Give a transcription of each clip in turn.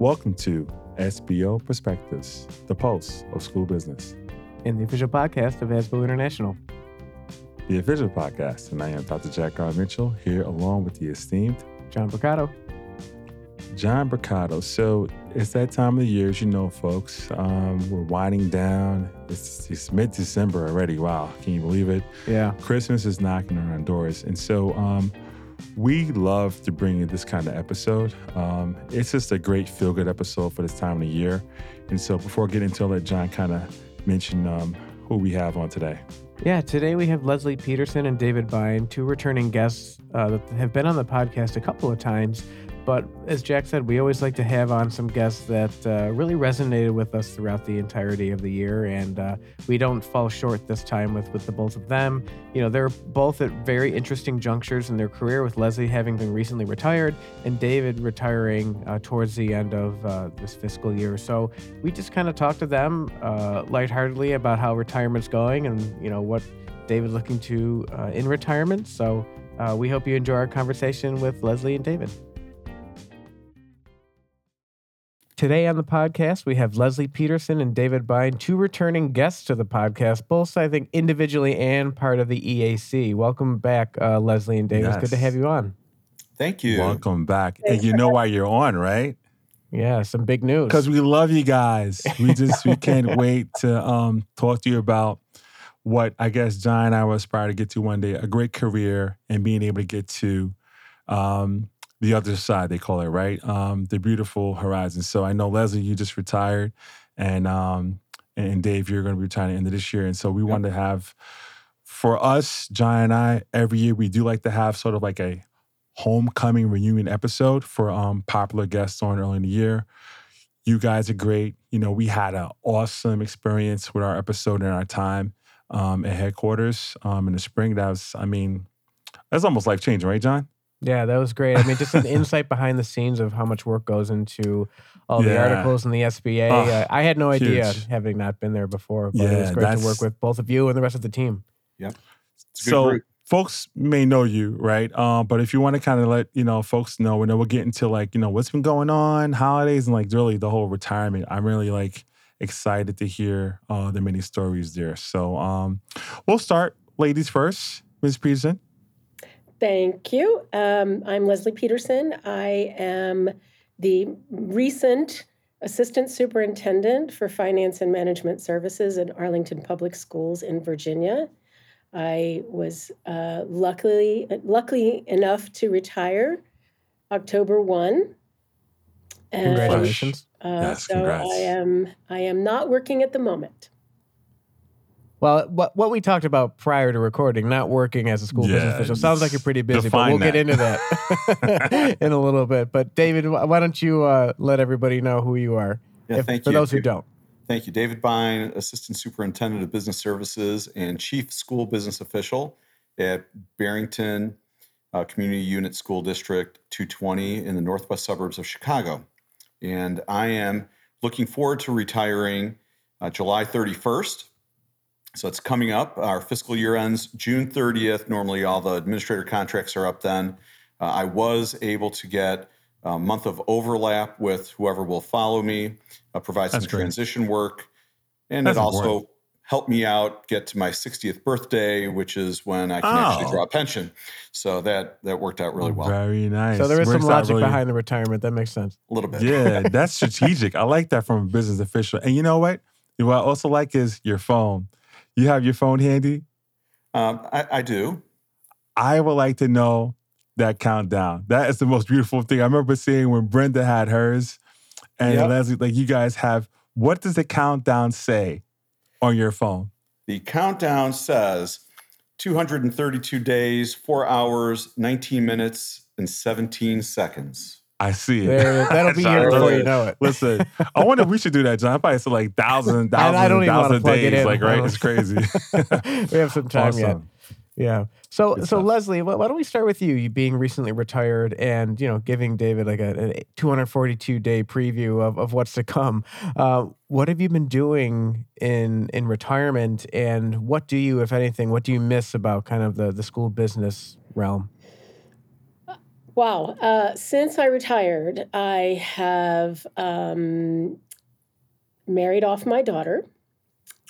Welcome to SBO Perspectives, the pulse of school business, and the official podcast of SBO International. The official podcast, and I am Dr. Jack R. Mitchell here along with the esteemed John Bricado. John Bricado. So it's that time of the year, as you know, folks. Um, we're winding down. It's, it's mid December already. Wow, can you believe it? Yeah. Christmas is knocking on our doors. And so um, we love to bring you this kind of episode. Um, it's just a great feel good episode for this time of the year. And so before getting into it, John kind of mention um, who we have on today. Yeah, today we have Leslie Peterson and David Bein, two returning guests uh, that have been on the podcast a couple of times. But as Jack said, we always like to have on some guests that uh, really resonated with us throughout the entirety of the year, and uh, we don't fall short this time with with the both of them. You know, they're both at very interesting junctures in their career. With Leslie having been recently retired, and David retiring uh, towards the end of uh, this fiscal year. So we just kind of talked to them uh, lightheartedly about how retirement's going, and you know what David looking to uh, in retirement. So. We hope you enjoy our conversation with Leslie and David. Today on the podcast, we have Leslie Peterson and David Bein, two returning guests to the podcast, both, I think, individually and part of the EAC. Welcome back, uh, Leslie and David. Yes. It's good to have you on. Thank you. Welcome back. And you know why you're on, right? Yeah, some big news. Because we love you guys. We just we can't wait to um, talk to you about what I guess John and I will aspire to get to one day, a great career and being able to get to um, the other side they call it right? Um, the beautiful horizon. So i know leslie you just retired and um, and dave you're going to be retiring at the end of this year. And so we yep. wanted to have for us john and i every year we do like to have sort of like a homecoming reunion episode for um, popular guests on early in the year. You guys are great. You know we had an awesome experience with our episode and our time um, at headquarters um, in the spring. That was i mean that's almost life changing right john yeah, that was great. I mean, just an insight behind the scenes of how much work goes into all the articles in the SBA. Oh, uh, I had no idea, having not been there before, but yeah, it was great to work with both of you and the rest of the team. Yeah. So, group. folks may know you, right? Um, but if you want to kind of let you know folks know, and then we'll get into like you know what's been going on, holidays, and like really the whole retirement. I'm really like excited to hear uh, the many stories there. So, um, we'll start, ladies first, Ms. Peterson. Thank you. Um, I'm Leslie Peterson. I am the recent Assistant Superintendent for Finance and Management Services at Arlington Public Schools in Virginia. I was uh, luckily luckily enough to retire October one. And, Congratulations! Uh, yes, so congrats. I am I am not working at the moment. Well, what what we talked about prior to recording, not working as a school yeah, business official, sounds like you're pretty busy. But we'll that. get into that in a little bit. But David, why don't you uh, let everybody know who you are? Yeah, if, thank for you. those who don't. Thank you, David Bein, Assistant Superintendent of Business Services and Chief School Business Official at Barrington uh, Community Unit School District 220 in the northwest suburbs of Chicago. And I am looking forward to retiring uh, July 31st so it's coming up. Our fiscal year ends June 30th. Normally, all the administrator contracts are up then. Uh, I was able to get a month of overlap with whoever will follow me, uh, provide some transition work, and That's it also important. helped me out get to my 60th birthday, which is when I can oh. actually draw a pension. So that that worked out really well. Very nice. So there is Works some logic really... behind the retirement. That makes sense. A little bit. Yeah, that's strategic. I like that from a business official. And you know what? What I also like is your phone you have your phone handy? Um, I, I do. I would like to know that countdown. That is the most beautiful thing. I remember seeing when Brenda had hers, and yep. Leslie, like you guys have. What does the countdown say on your phone? The countdown says 232 days, four hours, 19 minutes, and 17 seconds. I see it. There, that'll be here before you know it. Listen, I wonder if we should do that, John. I probably said like thousands, thousands, I don't even thousand days. It like, right? It's crazy. we have some time awesome. yet. Yeah. So, Good so stuff. Leslie, why don't we start with you? You being recently retired, and you know, giving David like a, a 242 day preview of, of what's to come. Uh, what have you been doing in in retirement, and what do you, if anything, what do you miss about kind of the the school business realm? Wow. Uh, since I retired, I have um, married off my daughter.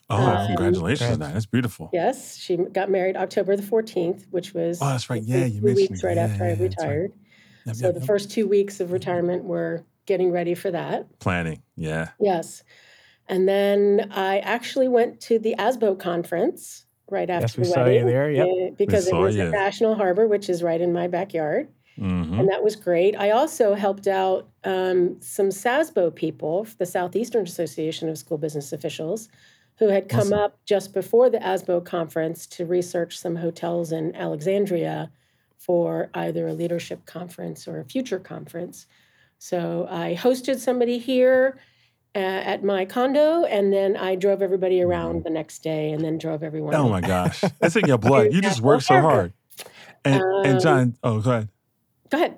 Oh, Um, congratulations! on that. That's beautiful. Yes, she got married October the 14th, which was Oh, that's right. Yeah, you mentioned weeks it. right Yeah, after I yeah, that's right. retired. Yep, So yep, the yep. first two weeks of retirement were getting ready for that. planning. Yeah. Yes. And then I actually went to the ASBO conference right after Yes, we the saw you there. Yep. uh, Because it saw was you. at National Harbor, which is right in my backyard. Hmm And that was great. I also helped out um, some SASBO people, the Southeastern Association of School Business Officials, who had come Awesome. up just before the ASBO conference to research some hotels in Alexandria for either a leadership conference or a future conference. So I hosted somebody here uh, at my condo, and then I drove everybody around the next day, and then drove everyone. Oh my gosh, it's in your blood. You just work so hard. And and Um, John, oh, go ahead. Go ahead.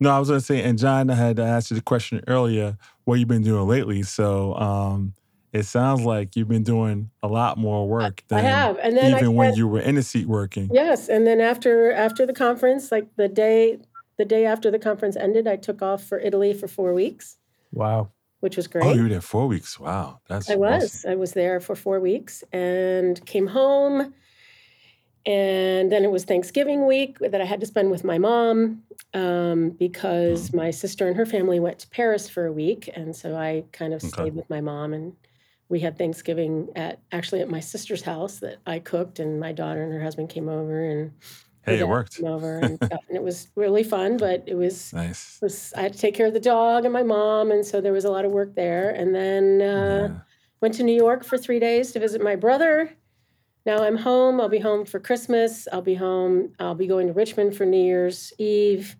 No, I was going to say, and John, I had asked you the question earlier, what you've been doing lately. So um, it sounds like you've been doing a lot more work than I have, and then I even when spent- you were in the seat working. Yes, and then after after the conference, like the day the day after the conference ended, I took off for Italy for four weeks, Wow. which was Oh, great. you were there four weeks. Wow, that's I was awesome. I was there for four weeks and came home, and then it was Thanksgiving week that I had to spend with my mom um, because my sister and her family went to Paris for a week, and so I kind of Okay. stayed with my mom and. We had Thanksgiving at actually at my sister's house that I cooked, and my daughter and her husband came over, and Hey, it worked. came over and, and it was really fun, but it was, Nice. was I had to take care of the dog and my mom, and so there was a lot of work there. And then uh, Yeah. went to New York for three days to visit my brother. Now I'm home. I'll be home for Christmas. I'll be home. I'll be going to Richmond for New Year's Eve,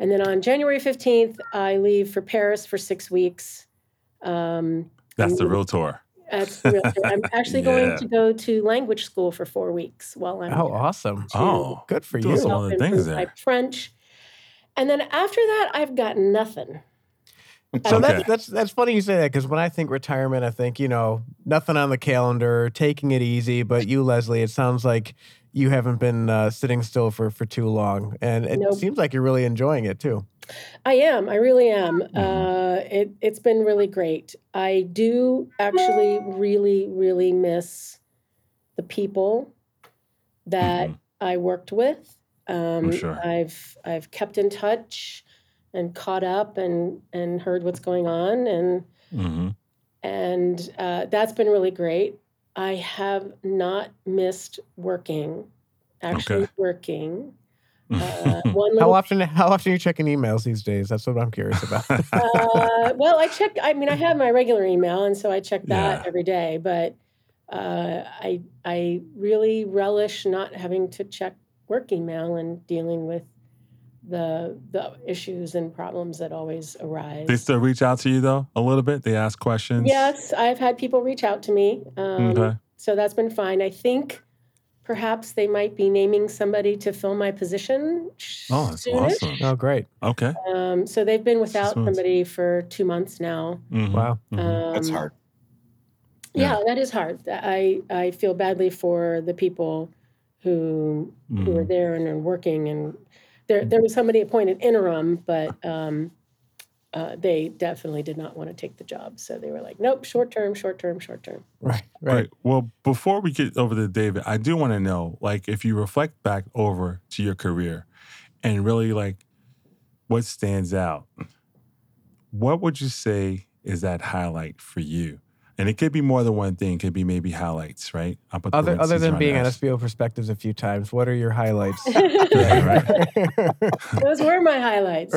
and then on January 15th, I leave for Paris for six weeks. Um, That's the real tour. That's the real. I'm actually Yeah. going to go to language school for four weeks while I'm Oh, awesome. Oh, Good for doing you. some help other things improve my there. French. And then after that, I've got nothing. So Okay. that's that's that's funny you say that because when I think retirement, I think you know nothing on the calendar, taking it easy. But you, Leslie, it sounds like you haven't been uh, sitting still for for too long, and it Nope. seems like you're really enjoying it too. I am. I really am. Mm-hmm. Uh, it, it's been really great. I do actually really, really miss the people that Mhm. I worked with. Um, sure. I've I've kept in touch and caught up and and heard what's going on and hmm and uh, that's been really great. I have not missed working, actually Okay. working. Uh, one How often how often are you checking emails these days? That's what I'm curious about. uh, well, I check. I mean, I have my regular email, and so I check that Yeah. every day. But uh, I I really relish not having to check work email and dealing with the the issues and problems that always arise. They still reach out to you though a little bit. They ask questions. Yes, I've had people reach out to me. Um, Okay. So that's been fine. I think perhaps they might be naming somebody to fill my position. Oh, that's soonish. awesome. oh, great! Okay. Um, so they've been without Smooth. somebody for two months now. Mhm, Wow. mhm. Um, That's hard. Yeah, Yeah. that is hard. I I feel badly for the people who who are Mhm. there and are working. And there there was somebody appointed interim, but um, uh, they definitely did not want to take the job. So they were like, nope, short term, short term, short term. Right, Right. right. Well, before we get over to David, I do want to know, like, if you reflect back over to your career and really like what stands out, what would you say is that highlight for you? And it could be more than one thing. It could be maybe highlights, right? I'll put Other other than around being on that. SBO perspectives a few times, what are your highlights? Those were my highlights.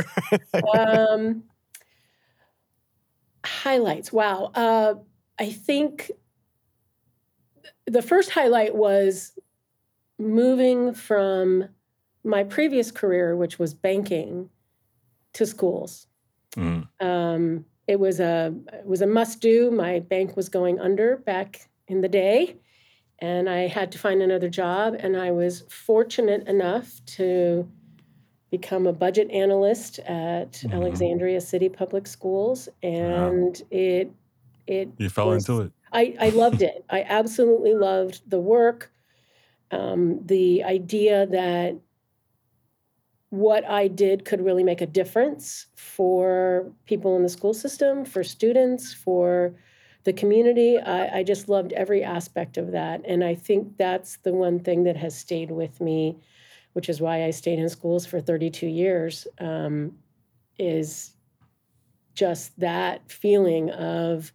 Um, highlights. Wow. Uh, I think the first highlight was moving from my previous career, which was banking, to schools. Mm, Um, it was a it was a must do. My bank was going under back in the day, and I had to find another job. And I was fortunate enough to become a budget analyst at Mhm. Alexandria City Public Schools, and it it you fell was- into it. I, I loved it. I absolutely loved the work. Um, the idea that what I did could really make a difference for people in the school system, for students, for the community. I, I, just loved every aspect of that. And I think that's the one thing that has stayed with me, which is why I stayed in schools for 32 years, um, is just that feeling of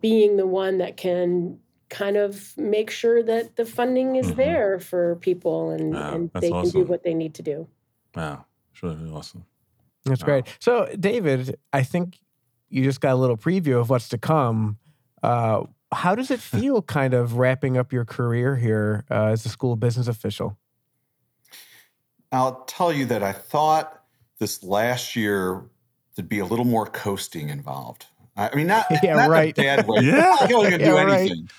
being the one that can kind of make sure that the funding is mm-hmm. there for people and, wow, and they awesome. can do what they need to do. Wow, it's really awesome. That's wow. great. So, David, I think you just got a little preview of what's to come. Uh, how does it feel kind of wrapping up your career here uh, as a school business official? I'll tell you that I thought this last year there'd be a little more coasting involved. I mean, not, yeah, not right. bad way. yeah. I don't even yeah, do anything. Right.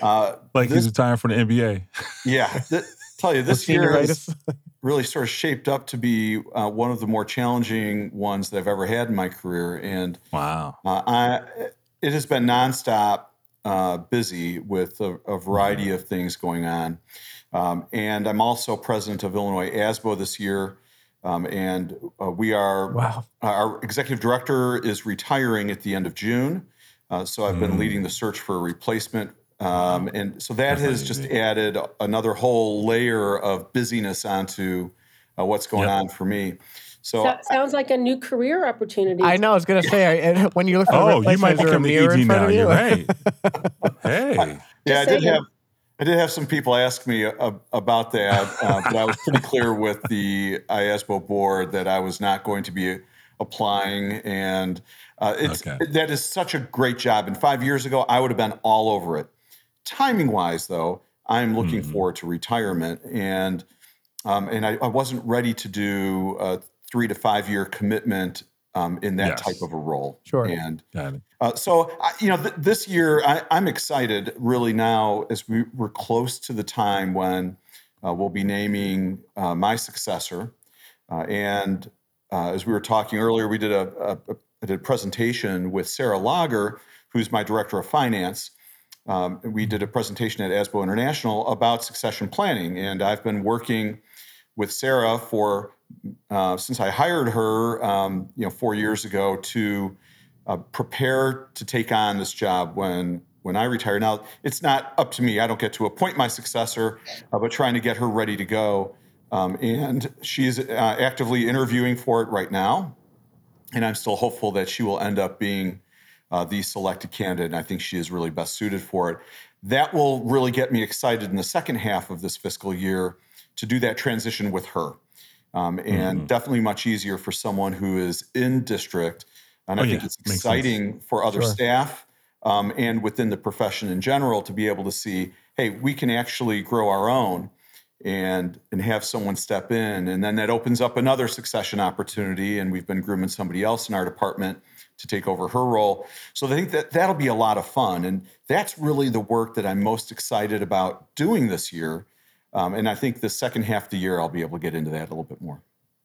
Uh, like he's retiring from the NBA. Yeah, th- tell you this year is really sort of shaped up to be uh, one of the more challenging ones that I've ever had in my career, and wow, uh, I it has been nonstop uh, busy with a, a variety mm-hmm. of things going on, um, and I'm also president of Illinois ASBO this year. Um, and uh, we are wow. our executive director is retiring at the end of June. Uh, so I've been mm. leading the search for a replacement um, and so that has just added another whole layer of busyness onto uh, what's going yep. on for me. So, so sounds like a new career opportunity. I know. I was going to say, I, when you look at oh, you might become the ED now. You. You're right. hey, yeah, I did have. I did have some people ask me uh, about that, uh, but I was pretty clear with the IASBO board that I was not going to be applying, and uh, it's okay. that is such a great job. And five years ago, I would have been all over it. Timing wise, though, I'm looking mm-hmm. forward to retirement, and um, and I, I, wasn't ready to do a three to five year commitment um, in that yes. type of a role. Sure. And uh, so, I, you know, th- this year I, am excited really now as we, we're close to the time when uh, we'll be naming uh, my successor. Uh, and uh, as we were talking earlier, we did a, a, a, did a presentation with Sarah Lager, who's my director of finance um, we did a presentation at ASBO International about succession planning, and I've been working with Sarah for uh, since I hired her, um, you know, four years ago to uh, prepare to take on this job when when I retire. Now, it's not up to me; I don't get to appoint my successor, uh, but trying to get her ready to go. Um, and she's uh, actively interviewing for it right now, and I'm still hopeful that she will end up being uh, the selected candidate, and I think she is really best suited for it. That will really get me excited in the second half of this fiscal year to do that transition with her. Um, and mm-hmm. definitely much easier for someone who is in district. And I oh, think yeah. it's exciting for other sure. staff um, and within the profession in general to be able to see, hey, we can actually grow our own and and have someone step in and then that opens up another succession opportunity and we've been grooming somebody else in our department to take over her role. So I think that that'll be a lot of fun. And that's really the work that I'm most excited about doing this year. Um, and I think the second half of the year, I'll be able to get into that a little bit more.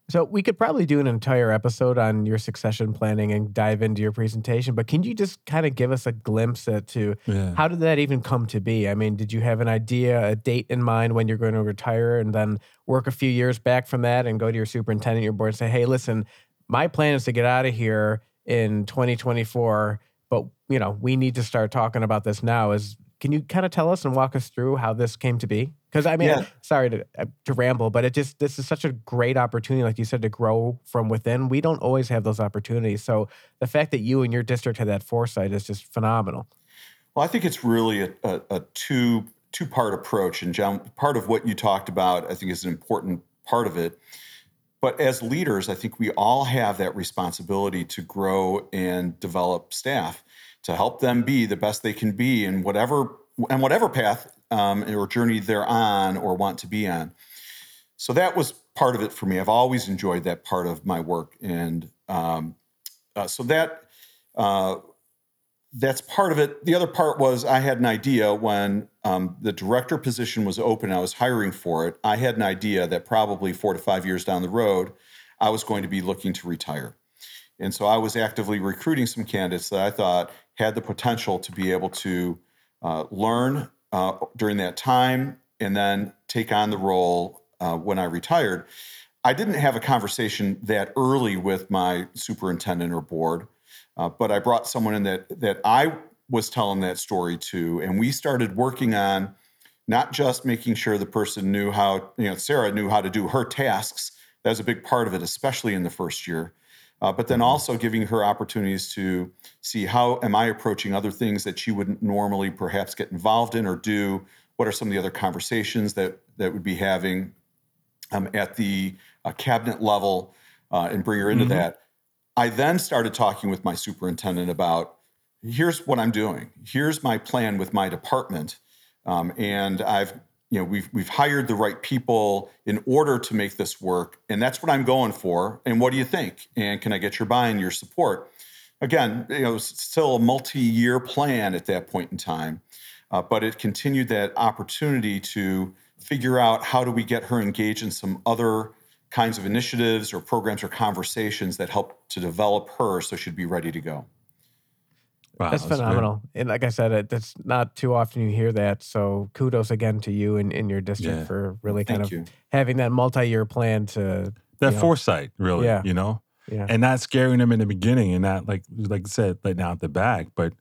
So we could probably do an entire episode on your succession planning and dive into your presentation, but can you just kind of give us a glimpse at to yeah. how did that even come to be? I mean, did you have an idea, a date in mind when you're going to retire and then work a few years back from that and go to your superintendent, your board and say, "Hey, listen, my plan is to get out of here in 2024 but you know we need to start talking about this now is can you kind of tell us and walk us through how this came to be? Because i mean yeah. sorry to, uh, to ramble but it just this is such a great opportunity like you said to grow from within. We don't always have those opportunities so the fact that you and your district had that foresight is just phenomenal. Well i think it's really a, a, a two two part approach and john part of what you talked about i think is an important part of it but as leaders, I think we all have that responsibility to grow and develop staff to help them be the best they can be in whatever and whatever path um, or journey they're on or want to be on. So that was part of it for me. I've always enjoyed that part of my work, and um, uh, so that uh, that's part of it. The other part was I had an idea when um, the director position was open. I was hiring for it. I had an idea that probably four to five years down the road, I was going to be looking to retire. And so I was actively recruiting some candidates that I thought had the potential to be able to uh, learn uh, during that time and then take on the role uh, when I retired. I didn't have a conversation that early with my superintendent or board, uh, but I brought someone in that that I was telling that story to, and we started working on not just making sure the person knew how, you know, Sarah knew how to do her tasks. That was a big part of it, especially in the first year. Uh, but then also giving her opportunities to see how am I approaching other things that she wouldn't normally perhaps get involved in or do. What are some of the other conversations that that would be having um, at the uh, cabinet level, uh, and bring her into mm-hmm. that. I then started talking with my superintendent about here's what I'm doing. Here's my plan with my department, um, and I've you know we've we've hired the right people in order to make this work and that's what i'm going for. And what do you think? And can i get your buy-in your support? Again you know still a multi-year plan at that point in time uh, but it continued that opportunity to figure out how do we get her engaged in some other kinds of initiatives or programs or conversations that help to develop her so she'd be ready to go Wow, that's, that's phenomenal. Great. And like I said, it, that's not too often you hear that. So kudos again to you and in your district yeah. for really kind Thank of you. having that multi-year plan to that know, foresight, really. Yeah. You know? Yeah. And not scaring them in the beginning and not like like I said, like now at the back, but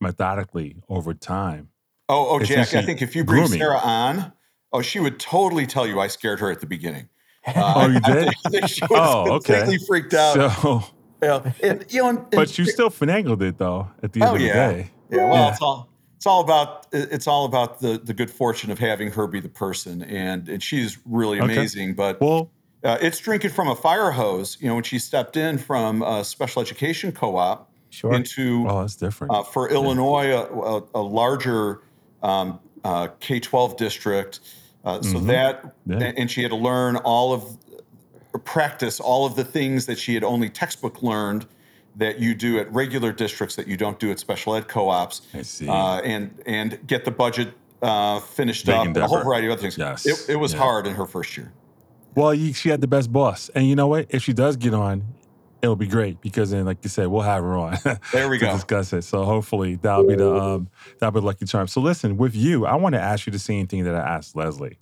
methodically over time. Oh, oh, Jack, I think if you bring grooming. Sarah on, oh, she would totally tell you I scared her at the beginning. Uh, oh, you did? I think, she was oh, okay. completely freaked out. So yeah, and, you know, and, but you still finagled it though. At the end oh, of the yeah. day, yeah. Well, yeah. it's all it's all about it's all about the the good fortune of having her be the person, and and she's really amazing. Okay. But well, uh, it's drinking from a fire hose. You know, when she stepped in from a special education co-op sure. into oh, that's different uh, for yeah. Illinois, a, a, a larger um, uh, K twelve district. Uh, so mm-hmm. that yeah. and she had to learn all of practice all of the things that she had only textbook learned that you do at regular districts that you don't do at special ed co-ops. I see. Uh, and and get the budget uh, finished Big up, endeavor. a whole variety of other things. Yes. It, it was yeah. hard in her first year. Well, she had the best boss, and you know what? If she does get on, it'll be great because then, like you said, we'll have her on. There we to go. Discuss it. So hopefully that'll be the um, that'll be the lucky charm. So listen, with you, I want to ask you the same thing that I asked Leslie.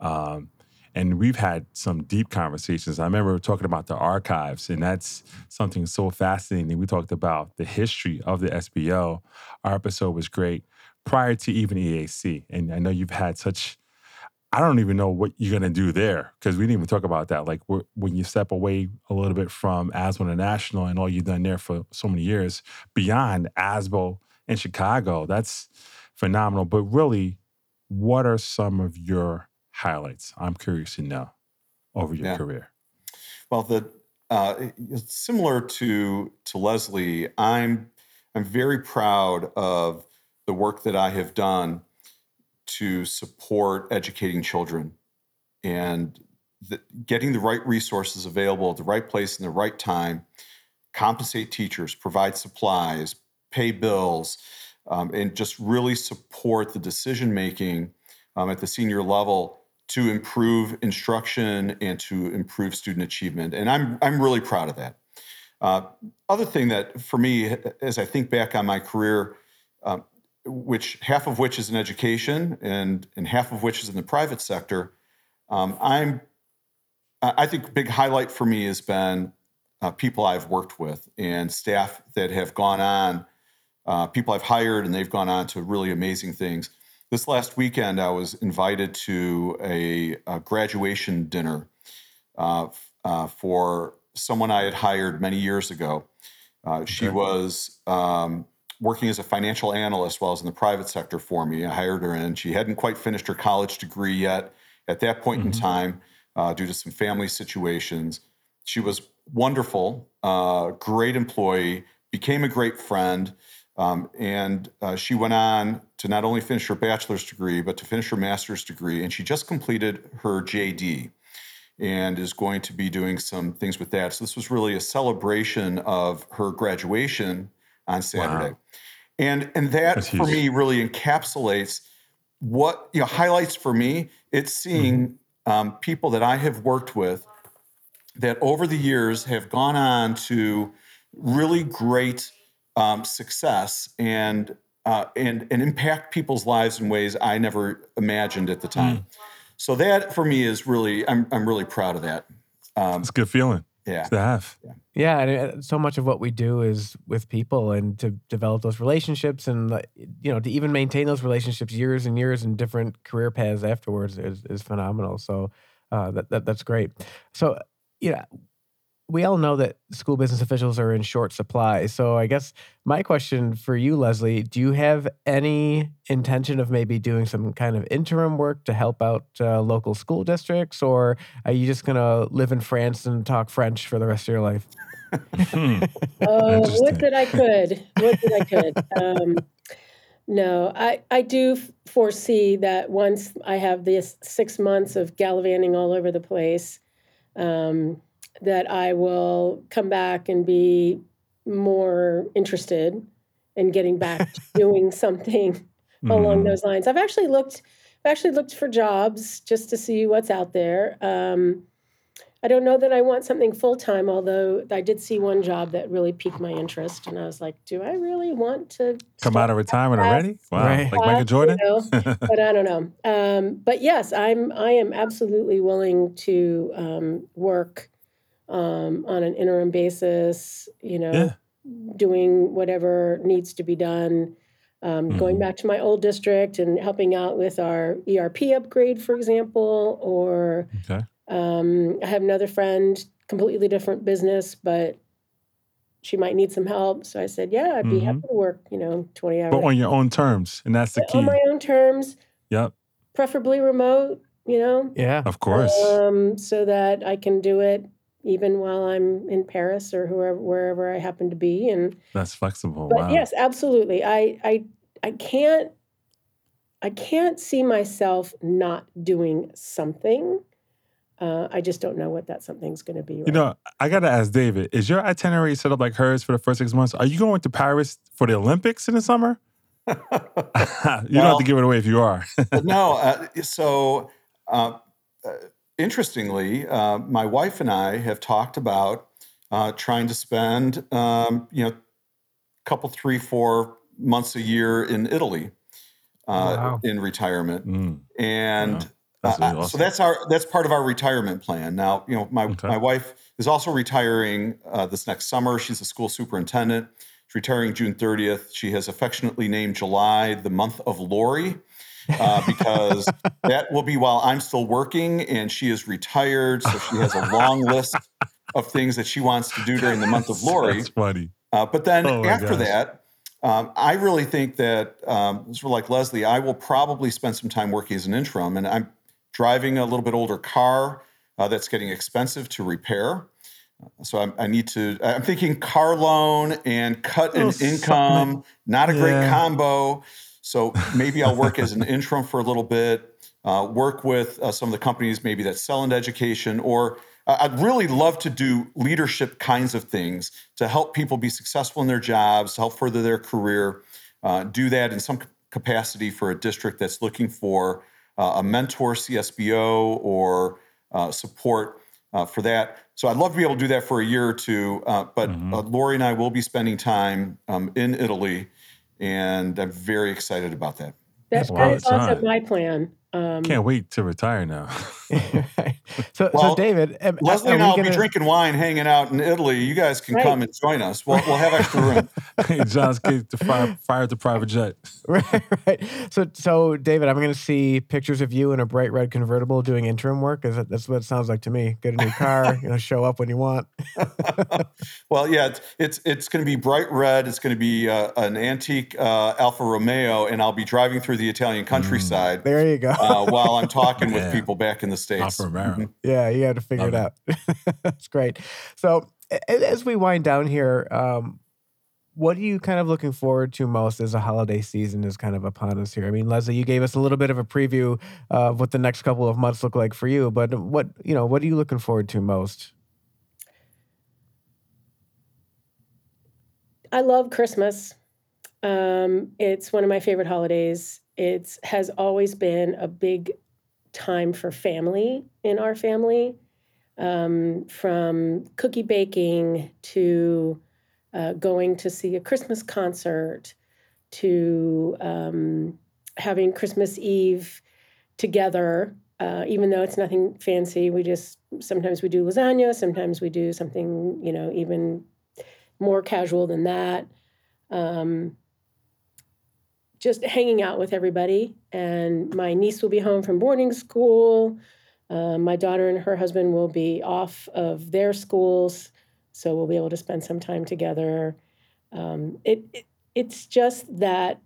Um, and we've had some deep conversations. I remember talking about the archives, and that's something so fascinating. We talked about the history of the SBO. Our episode was great prior to even EAC. And I know you've had such, I don't even know what you're going to do there because we didn't even talk about that. Like when you step away a little bit from ASBO International and all you've done there for so many years, beyond ASBO in Chicago, that's phenomenal. But really, what are some of your highlights? I'm curious to know over your yeah. career. Well, the uh, similar to to Leslie, I'm I'm very proud of the work that I have done to support educating children and the, getting the right resources available at the right place in the right time, compensate teachers, provide supplies, pay bills, um, and just really support the decision making um, at the senior level to improve instruction and to improve student achievement. And I'm, I'm really proud of that. Uh, other thing that for me, as I think back on my career, uh, which half of which is in education and, and half of which is in the private sector, um, I'm I think big highlight for me has been uh, people I've worked with and staff that have gone on, uh, people I've hired and they've gone on to really amazing things. This last weekend, I was invited to a, a graduation dinner uh, uh, for someone I had hired many years ago. Uh, she was um, working as a financial analyst while I was in the private sector for me. I hired her in. She hadn't quite finished her college degree yet at that point mm-hmm. in time uh, due to some family situations. She was wonderful, uh, great employee, became a great friend. Um, and uh, she went on to not only finish her bachelor's degree, but to finish her master's degree. And she just completed her JD and is going to be doing some things with that. So this was really a celebration of her graduation on Saturday. Wow. And and that That's for huge. me really encapsulates what you know highlights for me. It's seeing mm-hmm. um, people that I have worked with that over the years have gone on to really great um, success and uh, and and impact people's lives in ways I never imagined at the time. Mm. So that for me is really I'm I'm really proud of that. um, It's a good feeling yeah, to have. Yeah, and uh, so much of what we do is with people, and to develop those relationships, and you know, to even maintain those relationships years and years in different career paths afterwards is is phenomenal. So uh, that, that that's great. So yeah, we all know that school business officials are in short supply. So I guess my question for you, Leslie, do you have any intention of maybe doing some kind of interim work to help out uh, local school districts, or are you just gonna live in France and talk French for the rest of your life? Hmm. Oh, what would that I could. What that I could. Um, no, I, I do foresee that once I have this six months of gallivanting all over the place, um, that I will come back and be more interested in getting back to doing something along Mhm. those lines. I've actually looked. I've actually looked for jobs just to see what's out there. Um, I don't know that I want something full time, although I did see one job that really piqued my interest, and I was like, "Do I really want to Come out of retirement already? Wow. Right. Like Michael Jordan? You know, but I don't know. Um, but yes, I'm. I am absolutely willing to um, work um, on an interim basis. You know, Yeah. doing whatever needs to be done. Um, Going Mhm. back to my old district and helping out with our ERP upgrade, for example, or okay. um, I have another friend, completely different business, but she might need some help. So I said, yeah, I'd be Mhm. happy to work, you know, 20 hours But on your own terms. And that's the key. on my own terms, Yep. preferably remote, you know, Yeah. Of course. um, so that I can do it even while I'm in Paris or whoever, wherever I happen to be. And That's flexible. but wow. yes, absolutely. I, I, I can't, I can't see myself not doing something. Uh, I just don't know what that something's going to be. You know, I got to ask David, is your itinerary set up like hers for the first six months? Are you going to Paris for the Olympics in the summer? you don't have to give it away if you are. no, uh, so uh, uh, interestingly, uh, my wife and I have talked about uh, trying to spend, um, you know, a couple, three, four months a year in Italy uh, Wow. in retirement, Mm, and. Wow. That's Uh, really uh, awesome. So that's our that's part of our retirement plan. Now, you know, my Okay. my wife is also retiring uh, this next summer. She's a school superintendent. She's retiring June 30th. She has affectionately named July the month of Lori uh, because that will be while I'm still working and she is retired. So she has a long list of things that she wants to do during the month of Lori. That's funny. Uh, but then Oh after gosh. that, um, I really think that, um, sort of like Leslie, I will probably spend some time working as an interim. And I'm driving a little bit older car uh, that's getting expensive to repair. So I'm, I need to, I'm thinking car loan and cut Oh, in something. income, not a great combo. So maybe I'll work as an interim for a little bit, uh, work with uh, some of the companies maybe that sell into education, or uh, I'd really love to do leadership kinds of things to help people be successful in their jobs, to help further their career. Uh, do that in some capacity for a district that's looking for uh, a mentor CSBO or uh, support uh, for that. So I'd love to be able to do that for a year or two. Uh, but Mhm. uh, Lori and I will be spending time um, in Italy, and I'm very excited about that. That, Wow, that is also my plan. Um, Can't wait to retire now. Right. So, Well, so David, am- Leslie and I will be gonna- drinking wine, hanging out in Italy. You guys can Right. come and join us. We'll, we'll have extra room. John's kid to fire, fired the private jet. Right, right. So, so David, I'm going to see pictures of you in a bright red convertible doing interim work. Is that, that's what it sounds like to me. Get a new car, you know, show up when you want. well, yeah, it's it's, it's going to be bright red. It's going to be uh, an antique uh, Alfa Romeo, and I'll be driving through the Italian countryside There you go. Uh, while I'm talking with Yeah. people back in the states. Yeah, you have to figure Love it out. That's great. So, as we wind down here, um, what are you kind of looking forward to most as the holiday season is kind of upon us here? I mean, Leslie, you gave us a little bit of a preview of what the next couple of months look like for you, but what you know, what are you looking forward to most? I love Christmas. Um, it's one of my favorite holidays. It has always been a big time for family in our family, um, from cookie baking to uh, going to see a Christmas concert to um, having Christmas Eve together uh, even though it's nothing fancy, we just sometimes we do lasagna, sometimes we do something you know even more casual than that. Um, just hanging out with everybody, and my niece will be home from boarding school. Uh, my daughter and her husband will be off of their schools, so we'll be able to spend some time together. Um, it, it it's just that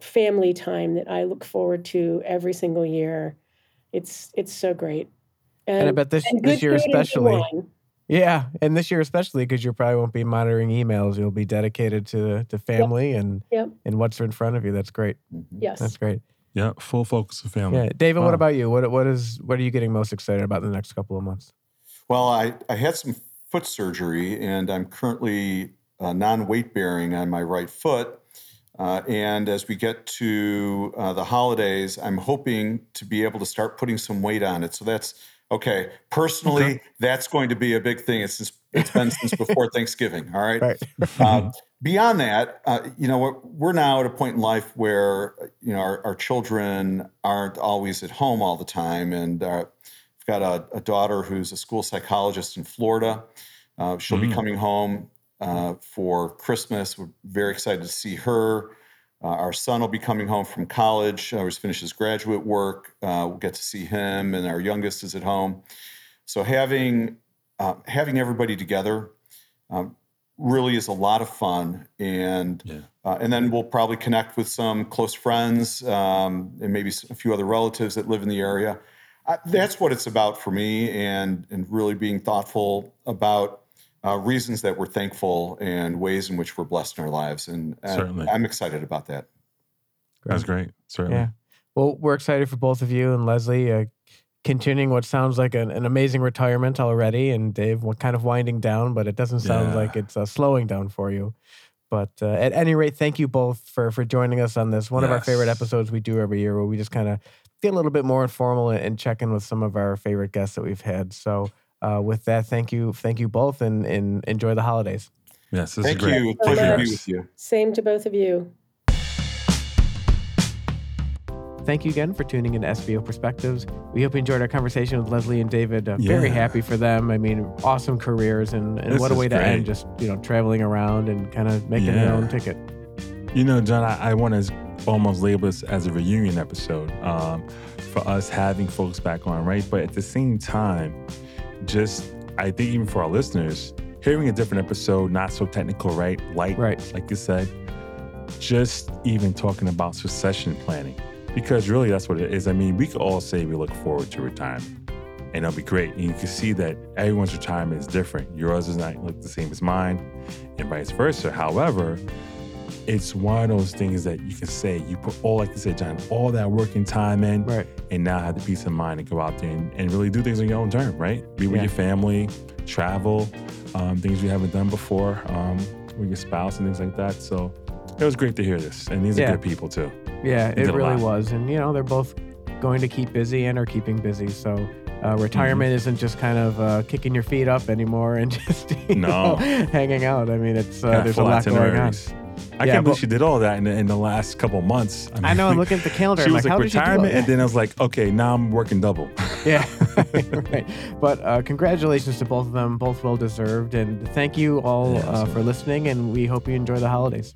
family time that I look forward to every single year. It's it's so great. And, I bet this and this year and especially. wine. Yeah, and this year especially because you probably won't be monitoring emails. You'll be dedicated to to family and Yep. and what's in front of you. That's great. Mhm. Yes. That's great. Yeah, full focus of family. Yeah, David. Wow. What about you? What what is what are you getting most excited about in the next couple of months? Well, I, I had some foot surgery and I'm currently uh, non weight bearing on my right foot. Uh, and as we get to uh, the holidays, I'm hoping to be able to start putting some weight on it. So that's okay. Personally, Okay. that's going to be a big thing. It's, since, it's been since before Thanksgiving. All right. Right. Uh, beyond that, uh, you know, we're, we're now at a point in life where you know our, our children aren't always at home all the time, and uh, I've got a, a daughter who's a school psychologist in Florida. Uh, she'll be Mm. coming home uh, for Christmas. We're very excited to see her. Uh, our son will be coming home from college. Uh, he's finished his graduate work. Uh, we'll get to see him, and our youngest is at home. So having uh, having everybody together um, really is a lot of fun, and Yeah. uh, and then we'll probably connect with some close friends um, and maybe a few other relatives that live in the area. Uh, that's what it's about for me, and and really being thoughtful about uh, reasons that we're thankful and ways in which we're blessed in our lives, and, and Certainly. I'm excited about that. That's great. Certainly. Yeah. Well, we're excited for both of you and Leslie uh, continuing what sounds like an, an amazing retirement already, and Dave, what kind of winding down, but it doesn't sound Yeah. like it's uh, slowing down for you. But uh, at any rate, thank you both for for joining us on this one of our favorite episodes we do every year, where we just kind of get a little bit more informal and, and check in with some of our favorite guests that we've had. So, uh, with that, thank you, thank you both, and, and enjoy the holidays. Yes, this Thank is great. you. Pleasure to be with you. Same to both of you. Thank you again for tuning in to SBO Perspectives. We hope you enjoyed our conversation with Leslie and David. Uh, Very Yeah. happy for them. I mean, awesome careers, and, and what a is way to great. end just you know traveling around and kind of making their Yeah. own ticket. You know, John, I, I want to almost label this as a reunion episode um, for us having folks back on, right? But at the same time, just I think even for our listeners, hearing a different episode, not so technical, right? Light, Right. like you said, just even talking about succession planning, because really that's what it is. I mean, we could all say we look forward to retirement. And it'll be great. And you can see that everyone's retirement is different. Yours is not look the same as mine, and vice versa. However, it's one of those things that you can say you put all like you said john all that working time in Right. and now have the peace of mind to go out there and, and really do things on your own term right be with Yeah. your family travel um, things you haven't done before um, with your spouse and things like that so it was great to hear this and these Yeah. are good people too Yeah, did it really was, and you know they're both going to keep busy and are keeping busy. So. Uh, retirement Mm-hmm. isn't just kind of uh, kicking your feet up anymore and just No. know, hanging out. I mean, it's uh, there's a lot going on. I Yeah, can't believe she did all that in the, in the last couple months. I mean, know. I'm looking at the calendar. She I'm was like, like how did you do retirement, that? and then I was like, okay, now I'm working double. Yeah, right. But uh, congratulations to both of them, both well deserved, and thank you all Yeah, uh, for listening. And we hope you enjoy the holidays.